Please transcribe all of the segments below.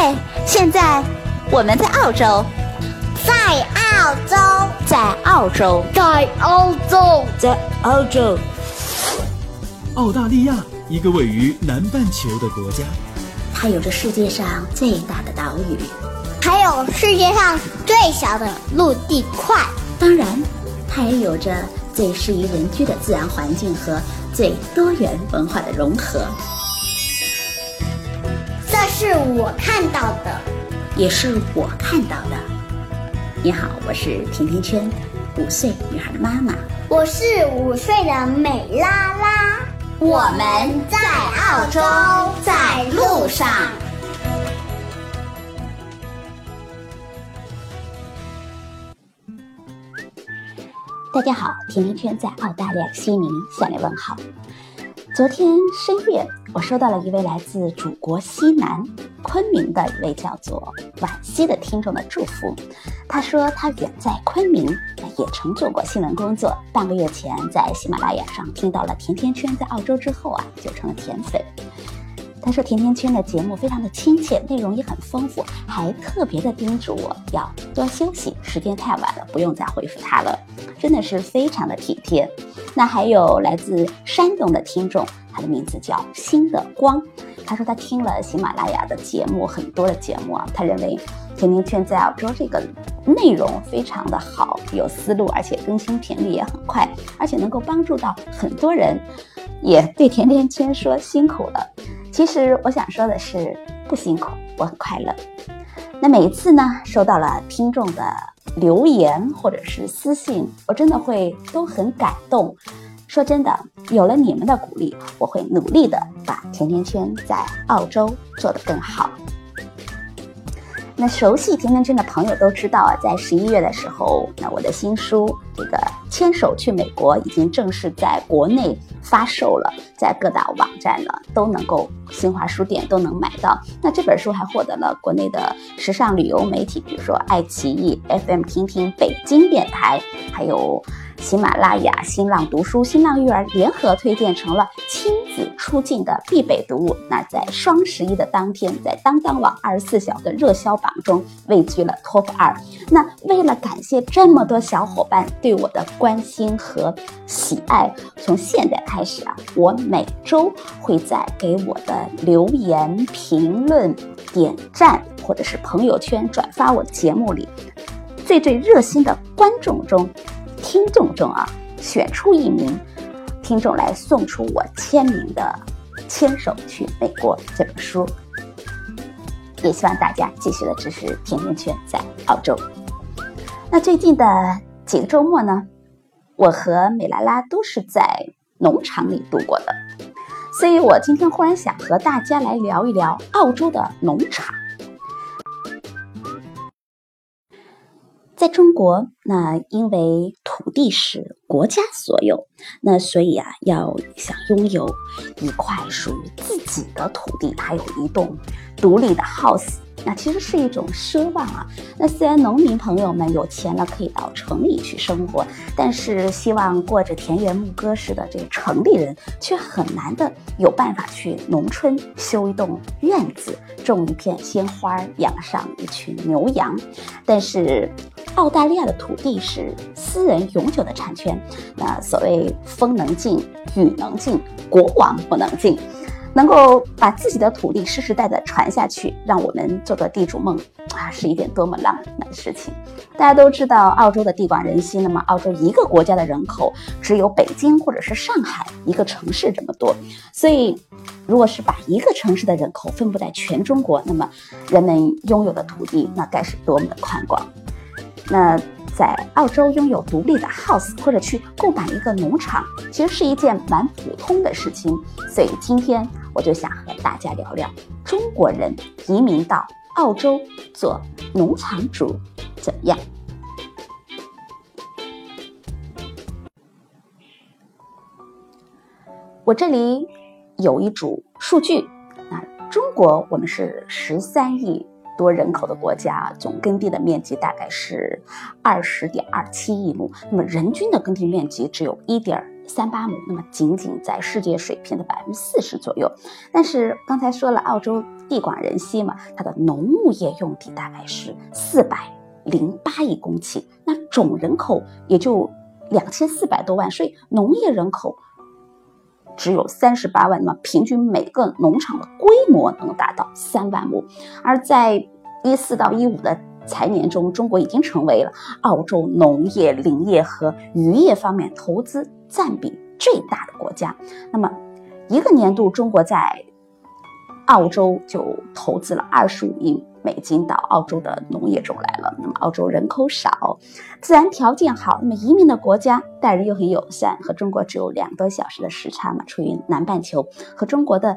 耶！现在我们在澳洲，在澳洲，在澳洲，在澳洲，在澳洲。澳大利亚，一个位于南半球的国家，它有着世界上最大的岛屿，还有世界上最小的陆地块。当然，它也有着最适宜人居的自然环境和最多元文化的融合。这是我看到的，也是我看到的。你好，我是甜甜圈，五岁女孩的妈妈。我是五岁的美拉拉。我们在澳洲，在路上。大家好，甜甜圈在澳大利亚悉尼向你问好。昨天深夜，我收到了一位来自祖国西南昆明的一位叫做惋惜的听众的祝福。他说他远在昆明，也曾做过新闻工作。半个月前在喜马拉雅上听到了甜甜圈在澳洲之后啊，就成了甜粉。他说甜甜圈的节目非常的亲切，内容也很丰富，还特别的叮嘱我要多休息。时间太晚了，不用再回复他了，真的是非常的体贴。那还有来自山东的听众，他的名字叫新的光。他说他听了喜马拉雅的节目很多的节目啊，他认为甜甜圈在澳洲这个内容非常的好，有思路，而且更新频率也很快，而且能够帮助到很多人。也对甜甜圈说辛苦了。其实我想说的是，不辛苦，我很快乐。那每一次呢，收到了听众的留言或者是私信，我真的会都很感动。说真的，有了你们的鼓励，我会努力的把甜甜圈在澳洲做得更好。那熟悉甜甜圈的朋友都知道啊，在十一月的时候，那我的新书这个《牵手去美国》已经正式在国内发售了，在各大网站呢都能够，新华书店都能买到。那这本书还获得了国内的时尚旅游媒体，比如说爱奇艺、FM 听听、北京电台，还有。喜马拉雅、新浪读书、新浪育儿联合推荐成了亲子出境的必备读物。那在双十一的当天，在当当网二十四小的热销榜中位居了 TOP 二。那为了感谢这么多小伙伴对我的关心和喜爱，从现在开始啊，我每周会在给我的留言、评论、点赞或者是朋友圈转发我的节目里最最热心的观众中。听众中啊，选出一名听众来送出我签名的《牵手去美国》这本书，也希望大家继续的支持甜甜圈在澳洲。那最近的几个周末呢，我和美拉拉都是在农场里度过的，所以我今天忽然想和大家来聊一聊澳洲的农场。国，那因为土地是国家所有，那所以啊，要想拥有一块属于自己的土地，还有一栋独立的 house。那其实是一种奢望啊。那虽然农民朋友们有钱了可以到城里去生活，但是希望过着田园牧歌式的这个城里人却很难的有办法去农村修一栋院子，种一片鲜花，养上一群牛羊。但是澳大利亚的土地是私人永久的产权，那所谓风能进，雨能进，国王不能进。能够把自己的土地世世代代传下去，让我们做个地主梦啊，是一件多么浪漫的事情！大家都知道，澳洲的地广人稀，那么澳洲一个国家的人口只有北京或者是上海一个城市这么多，所以如果是把一个城市的人口分布在全中国，那么人们拥有的土地那该是多么的宽广！那。在澳洲拥有独立的 house，或者去购买一个农场，其实是一件蛮普通的事情。所以今天我就想和大家聊聊中国人移民到澳洲做农场主怎么样。我这里有一组数据，那中国我们是十三亿。多人口的国家，总耕地的面积大概是二十点二七亿亩，那么人均的耕地面积只有一点三八亩，那么仅仅在世界水平的百分之四十左右。但是刚才说了，澳洲地广人稀嘛，它的农牧业用地大概是四百零八亿公顷，那总人口也就两千四百多万，所以农业人口只有三十八万，那么平均每个农场的规模能达到三万亩，而在一四到一五的财年中，中国已经成为了澳洲农业、林业和渔业方面投资占比最大的国家。那么，一个年度中国在澳洲就投资了二十五亿美金到澳洲的农业中来了。那么，澳洲人口少，自然条件好，那么移民的国家，待人又很友善，和中国只有两个小时的时差嘛，处于南半球，和中国的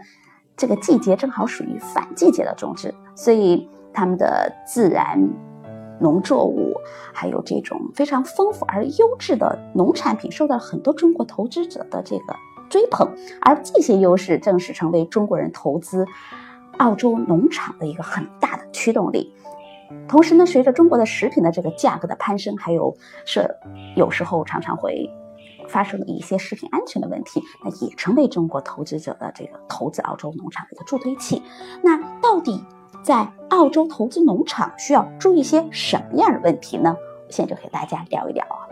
这个季节正好属于反季节的种植，所以。他们的自然农作物，还有这种非常丰富而优质的农产品，受到了很多中国投资者的这个追捧。而这些优势正是成为中国人投资澳洲农场的一个很大的驱动力。同时呢，随着中国的食品的这个价格的攀升，还有是有时候常常会发生的一些食品安全的问题，那也成为中国投资者的这个投资澳洲农场的一个助推器。那到底？在澳洲投资农场需要注意些什么样的问题呢？现在就和大家聊一聊啊。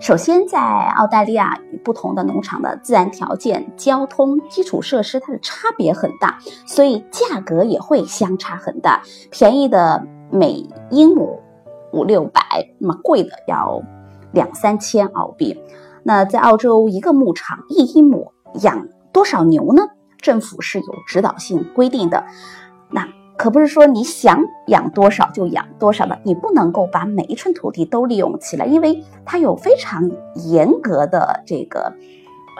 首先，在澳大利亚与不同的农场的自然条件、交通基础设施，它的差别很大，所以价格也会相差很大。便宜的每英亩五六百，那么贵的要两三千澳币。那在澳洲，一个牧场一英亩养多少牛呢？政府是有指导性规定的。那可不是说你想养多少就养多少的，你不能够把每一寸土地都利用起来，因为它有非常严格的这个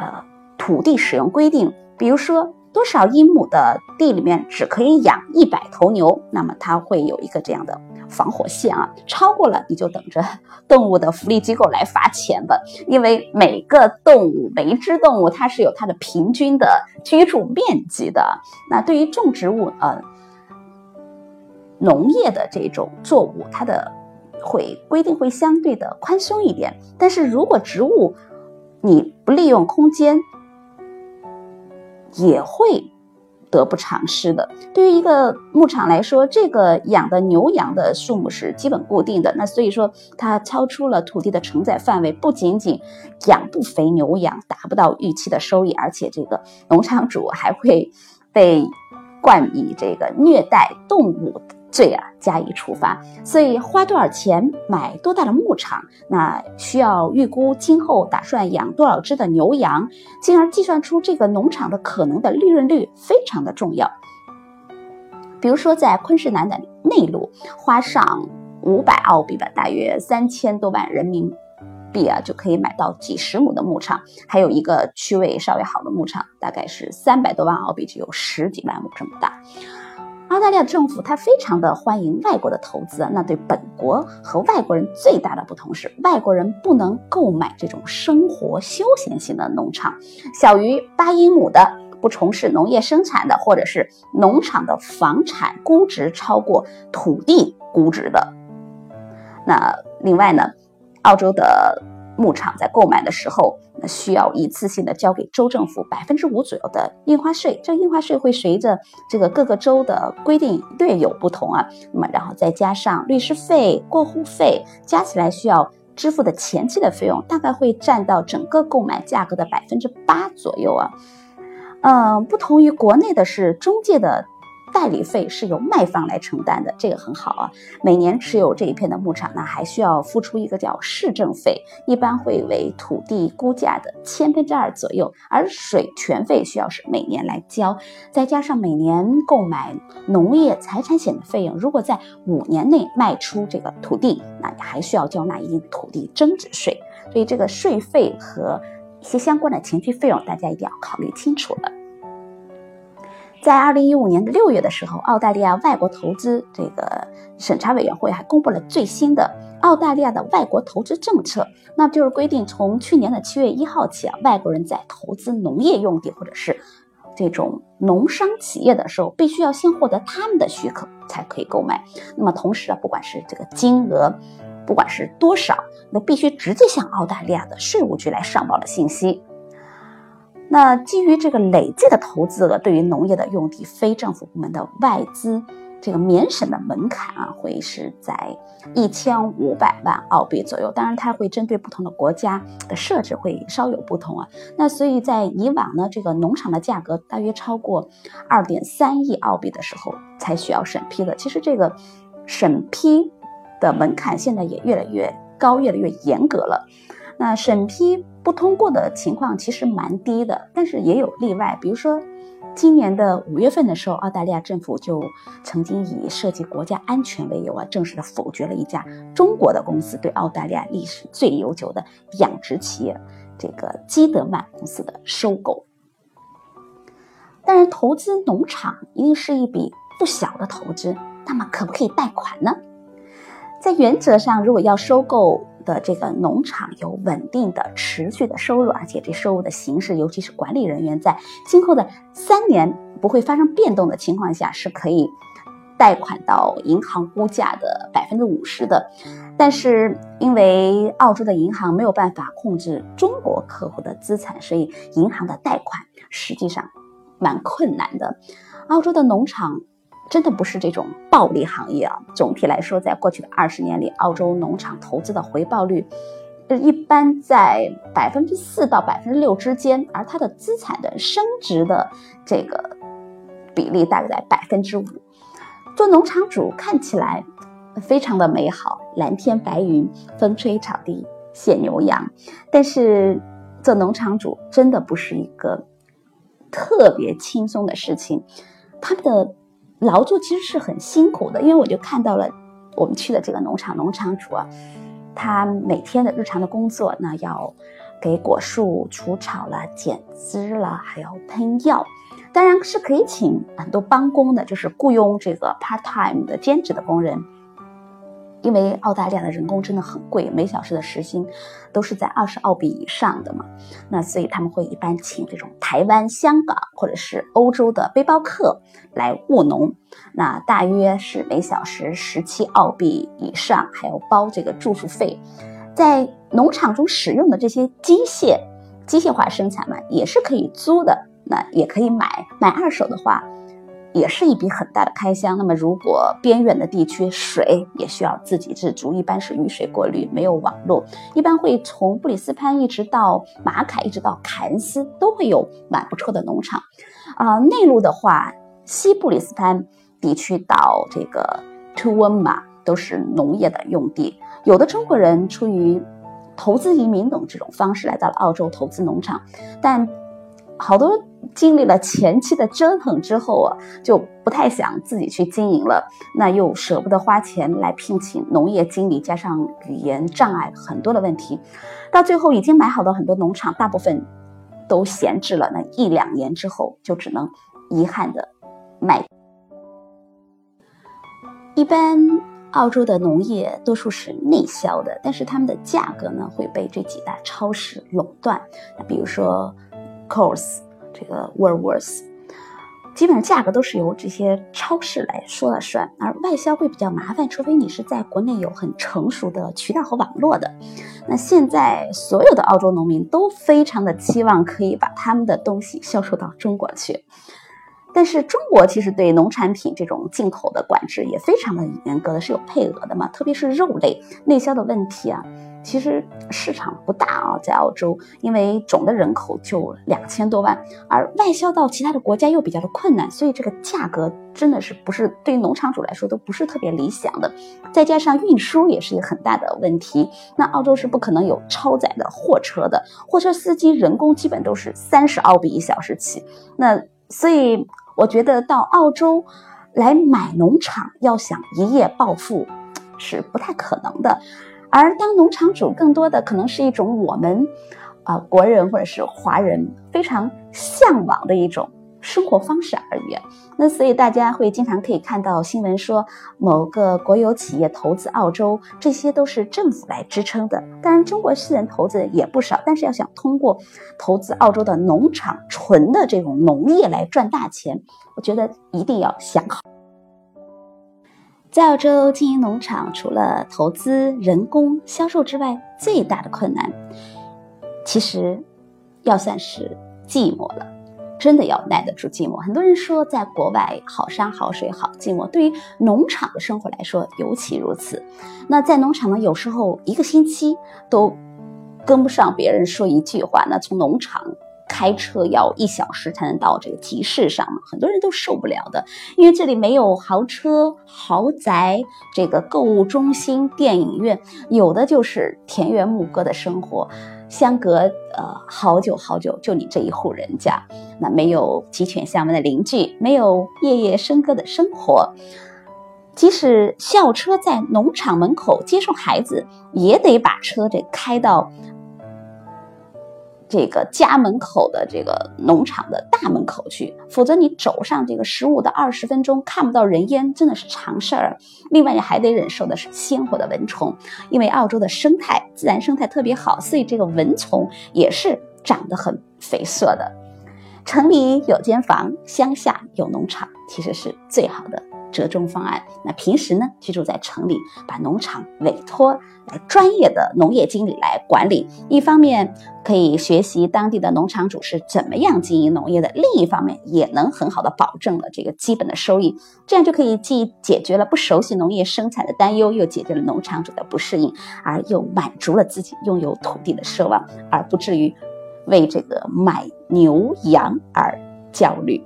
呃土地使用规定。比如说多少英亩的地里面只可以养一百头牛，那么它会有一个这样的防火线啊，超过了你就等着 动物的福利机构来罚钱吧。因为每个动物每一只动物它是有它的平均的居住面积的。那对于种植物呃。农业的这种作物，它的会规定会相对的宽松一点，但是如果植物你不利用空间，也会得不偿失的。对于一个牧场来说，这个养的牛羊的数目是基本固定的，那所以说它超出了土地的承载范围，不仅仅养不肥牛羊达不到预期的收益，而且这个农场主还会被冠以这个虐待动物。罪啊，加以处罚。所以花多少钱买多大的牧场，那需要预估今后打算养多少只的牛羊，进而计算出这个农场的可能的利润率，非常的重要。比如说在昆士兰的内陆，花上五百澳币吧，大约三千多万人民币啊，就可以买到几十亩的牧场。还有一个区位稍微好的牧场，大概是三百多万澳币，就有十几万亩这么大。澳大利亚政府它非常的欢迎外国的投资，那对本国和外国人最大的不同是，外国人不能购买这种生活休闲型的农场，小于八英亩的，不从事农业生产的，或者是农场的房产估值超过土地估值的。那另外呢，澳洲的。牧场在购买的时候，那需要一次性的交给州政府百分之五左右的印花税。这印花税会随着这个各个州的规定略有不同啊。那么，然后再加上律师费、过户费，加起来需要支付的前期的费用，大概会占到整个购买价格的百分之八左右啊。嗯，不同于国内的是中介的。代理费是由卖方来承担的，这个很好啊。每年持有这一片的牧场呢，还需要付出一个叫市政费，一般会为土地估价的千分之二左右。而水权费需要是每年来交，再加上每年购买农业财产险的费用。如果在五年内卖出这个土地，那你还需要交纳一定土地增值税。所以这个税费和一些相关的前期费用，大家一定要考虑清楚了。在二零一五年的六月的时候，澳大利亚外国投资这个审查委员会还公布了最新的澳大利亚的外国投资政策，那就是规定从去年的七月一号起啊，外国人在投资农业用地或者是这种农商企业的时候，必须要先获得他们的许可才可以购买。那么同时啊，不管是这个金额，不管是多少，那必须直接向澳大利亚的税务局来上报的信息。那基于这个累计的投资额，对于农业的用地，非政府部门的外资。这个免审的门槛啊，会是在一千五百万澳币左右。当然，它会针对不同的国家的设置会稍有不同啊。那所以在以往呢，这个农场的价格大约超过二点三亿澳币的时候才需要审批的。其实这个审批的门槛现在也越来越高，越来越严格了。那审批不通过的情况其实蛮低的，但是也有例外，比如说。今年的五月份的时候，澳大利亚政府就曾经以涉及国家安全为由啊，正式的否决了一家中国的公司对澳大利亚历史最悠久的养殖企业这个基德曼公司的收购。当然，投资农场一定是一笔不小的投资，那么可不可以贷款呢？在原则上，如果要收购。的这个农场有稳定的、持续的收入，而且这收入的形式，尤其是管理人员在今后的三年不会发生变动的情况下，是可以贷款到银行估价的百分之五十的。但是因为澳洲的银行没有办法控制中国客户的资产，所以银行的贷款实际上蛮困难的。澳洲的农场。真的不是这种暴利行业啊！总体来说，在过去的二十年里，澳洲农场投资的回报率，一般在百分之四到百分之六之间，而它的资产的升值的这个比例大概在百分之五。做农场主看起来非常的美好，蓝天白云，风吹草低见牛羊，但是做农场主真的不是一个特别轻松的事情，他们的。劳作其实是很辛苦的，因为我就看到了我们去的这个农场，农场主啊，他每天的日常的工作，那要给果树除草了、剪枝了，还要喷药，当然是可以请很多帮工的，就是雇佣这个 part time 的兼职的工人。因为澳大利亚的人工真的很贵，每小时的时薪都是在二十澳币以上的嘛，那所以他们会一般请这种台湾、香港或者是欧洲的背包客来务农，那大约是每小时十七澳币以上，还要包这个住宿费。在农场中使用的这些机械，机械化生产嘛，也是可以租的，那也可以买，买二手的话。也是一笔很大的开销。那么，如果边远的地区水也需要自给自足，一般是雨水过滤，没有网络，一般会从布里斯潘一直到马凯，一直到凯恩斯，都会有蛮不错的农场。啊，内陆的话，西布里斯潘地区到这个图温马都是农业的用地。有的中国人出于投资移民等这种方式来到了澳洲投资农场，但好多。经历了前期的折腾之后啊，就不太想自己去经营了。那又舍不得花钱来聘请农业经理，加上语言障碍很多的问题，到最后已经买好的很多农场，大部分都闲置了。那一两年之后，就只能遗憾的卖。一般澳洲的农业多数是内销的，但是他们的价格呢会被这几大超市垄断。比如说 Coles。这个 Woolworths，基本上价格都是由这些超市来说了算，而外销会比较麻烦，除非你是在国内有很成熟的渠道和网络的。那现在所有的澳洲农民都非常的期望可以把他们的东西销售到中国去，但是中国其实对农产品这种进口的管制也非常的严格的，是有配额的嘛，特别是肉类内销的问题啊。其实市场不大啊，在澳洲，因为总的人口就两千多万，而外销到其他的国家又比较的困难，所以这个价格真的是不是对于农场主来说都不是特别理想的。再加上运输也是一个很大的问题，那澳洲是不可能有超载的货车的，货车司机人工基本都是三十澳币一小时起，那所以我觉得到澳洲来买农场，要想一夜暴富是不太可能的。而当农场主更多的可能是一种我们，啊国人或者是华人非常向往的一种生活方式而已。那所以大家会经常可以看到新闻说某个国有企业投资澳洲，这些都是政府来支撑的。当然中国私人投资也不少，但是要想通过投资澳洲的农场纯的这种农业来赚大钱，我觉得一定要想好。在澳洲经营农场，除了投资、人工、销售之外，最大的困难，其实要算是寂寞了。真的要耐得住寂寞。很多人说，在国外好山好水好寂寞，对于农场的生活来说尤其如此。那在农场呢，有时候一个星期都跟不上别人说一句话。那从农场开车要一小时才能到这个集市上嘛，很多人都受不了的，因为这里没有豪车、豪宅、这个购物中心、电影院，有的就是田园牧歌的生活。相隔呃好久好久，就你这一户人家，那没有鸡犬相闻的邻居，没有夜夜笙歌的生活，即使校车在农场门口接送孩子，也得把车这开到。这个家门口的这个农场的大门口去，否则你走上这个十五到二十分钟看不到人烟，真的是常事儿。另外，你还得忍受的是鲜活的蚊虫，因为澳洲的生态自然生态特别好，所以这个蚊虫也是长得很肥硕的。城里有间房，乡下有农场，其实是最好的。折中方案。那平时呢，居住在城里，把农场委托来专业的农业经理来管理。一方面可以学习当地的农场主是怎么样经营农业的，另一方面也能很好的保证了这个基本的收益。这样就可以既解决了不熟悉农业生产的担忧，又解决了农场主的不适应，而又满足了自己拥有土地的奢望，而不至于为这个买牛羊而焦虑。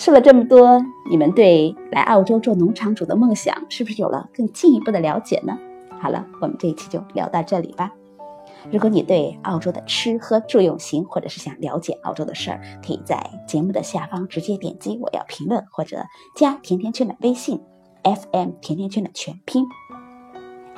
说了这么多，你们对来澳洲做农场主的梦想是不是有了更进一步的了解呢？好了，我们这一期就聊到这里吧。如果你对澳洲的吃喝住用行，或者是想了解澳洲的事儿，可以在节目的下方直接点击我要评论，或者加甜甜圈的微信，FM 甜甜圈的全拼。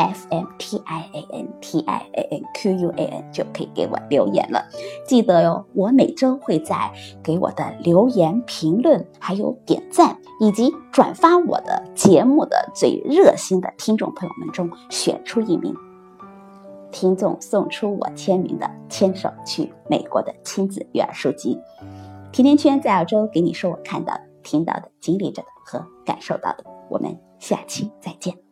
F m t i a n t i a n q u a n 就可以给我留言了。记得哟，我每周会在给我的留言、评论、还有点赞以及转发我的节目的最热心的听众朋友们中选出一名听众，送出我签名的《牵手去美国》的亲子育儿书籍。甜甜圈在澳洲给你说我看到的、听到的、经历着的和感受到的。我们下期再见。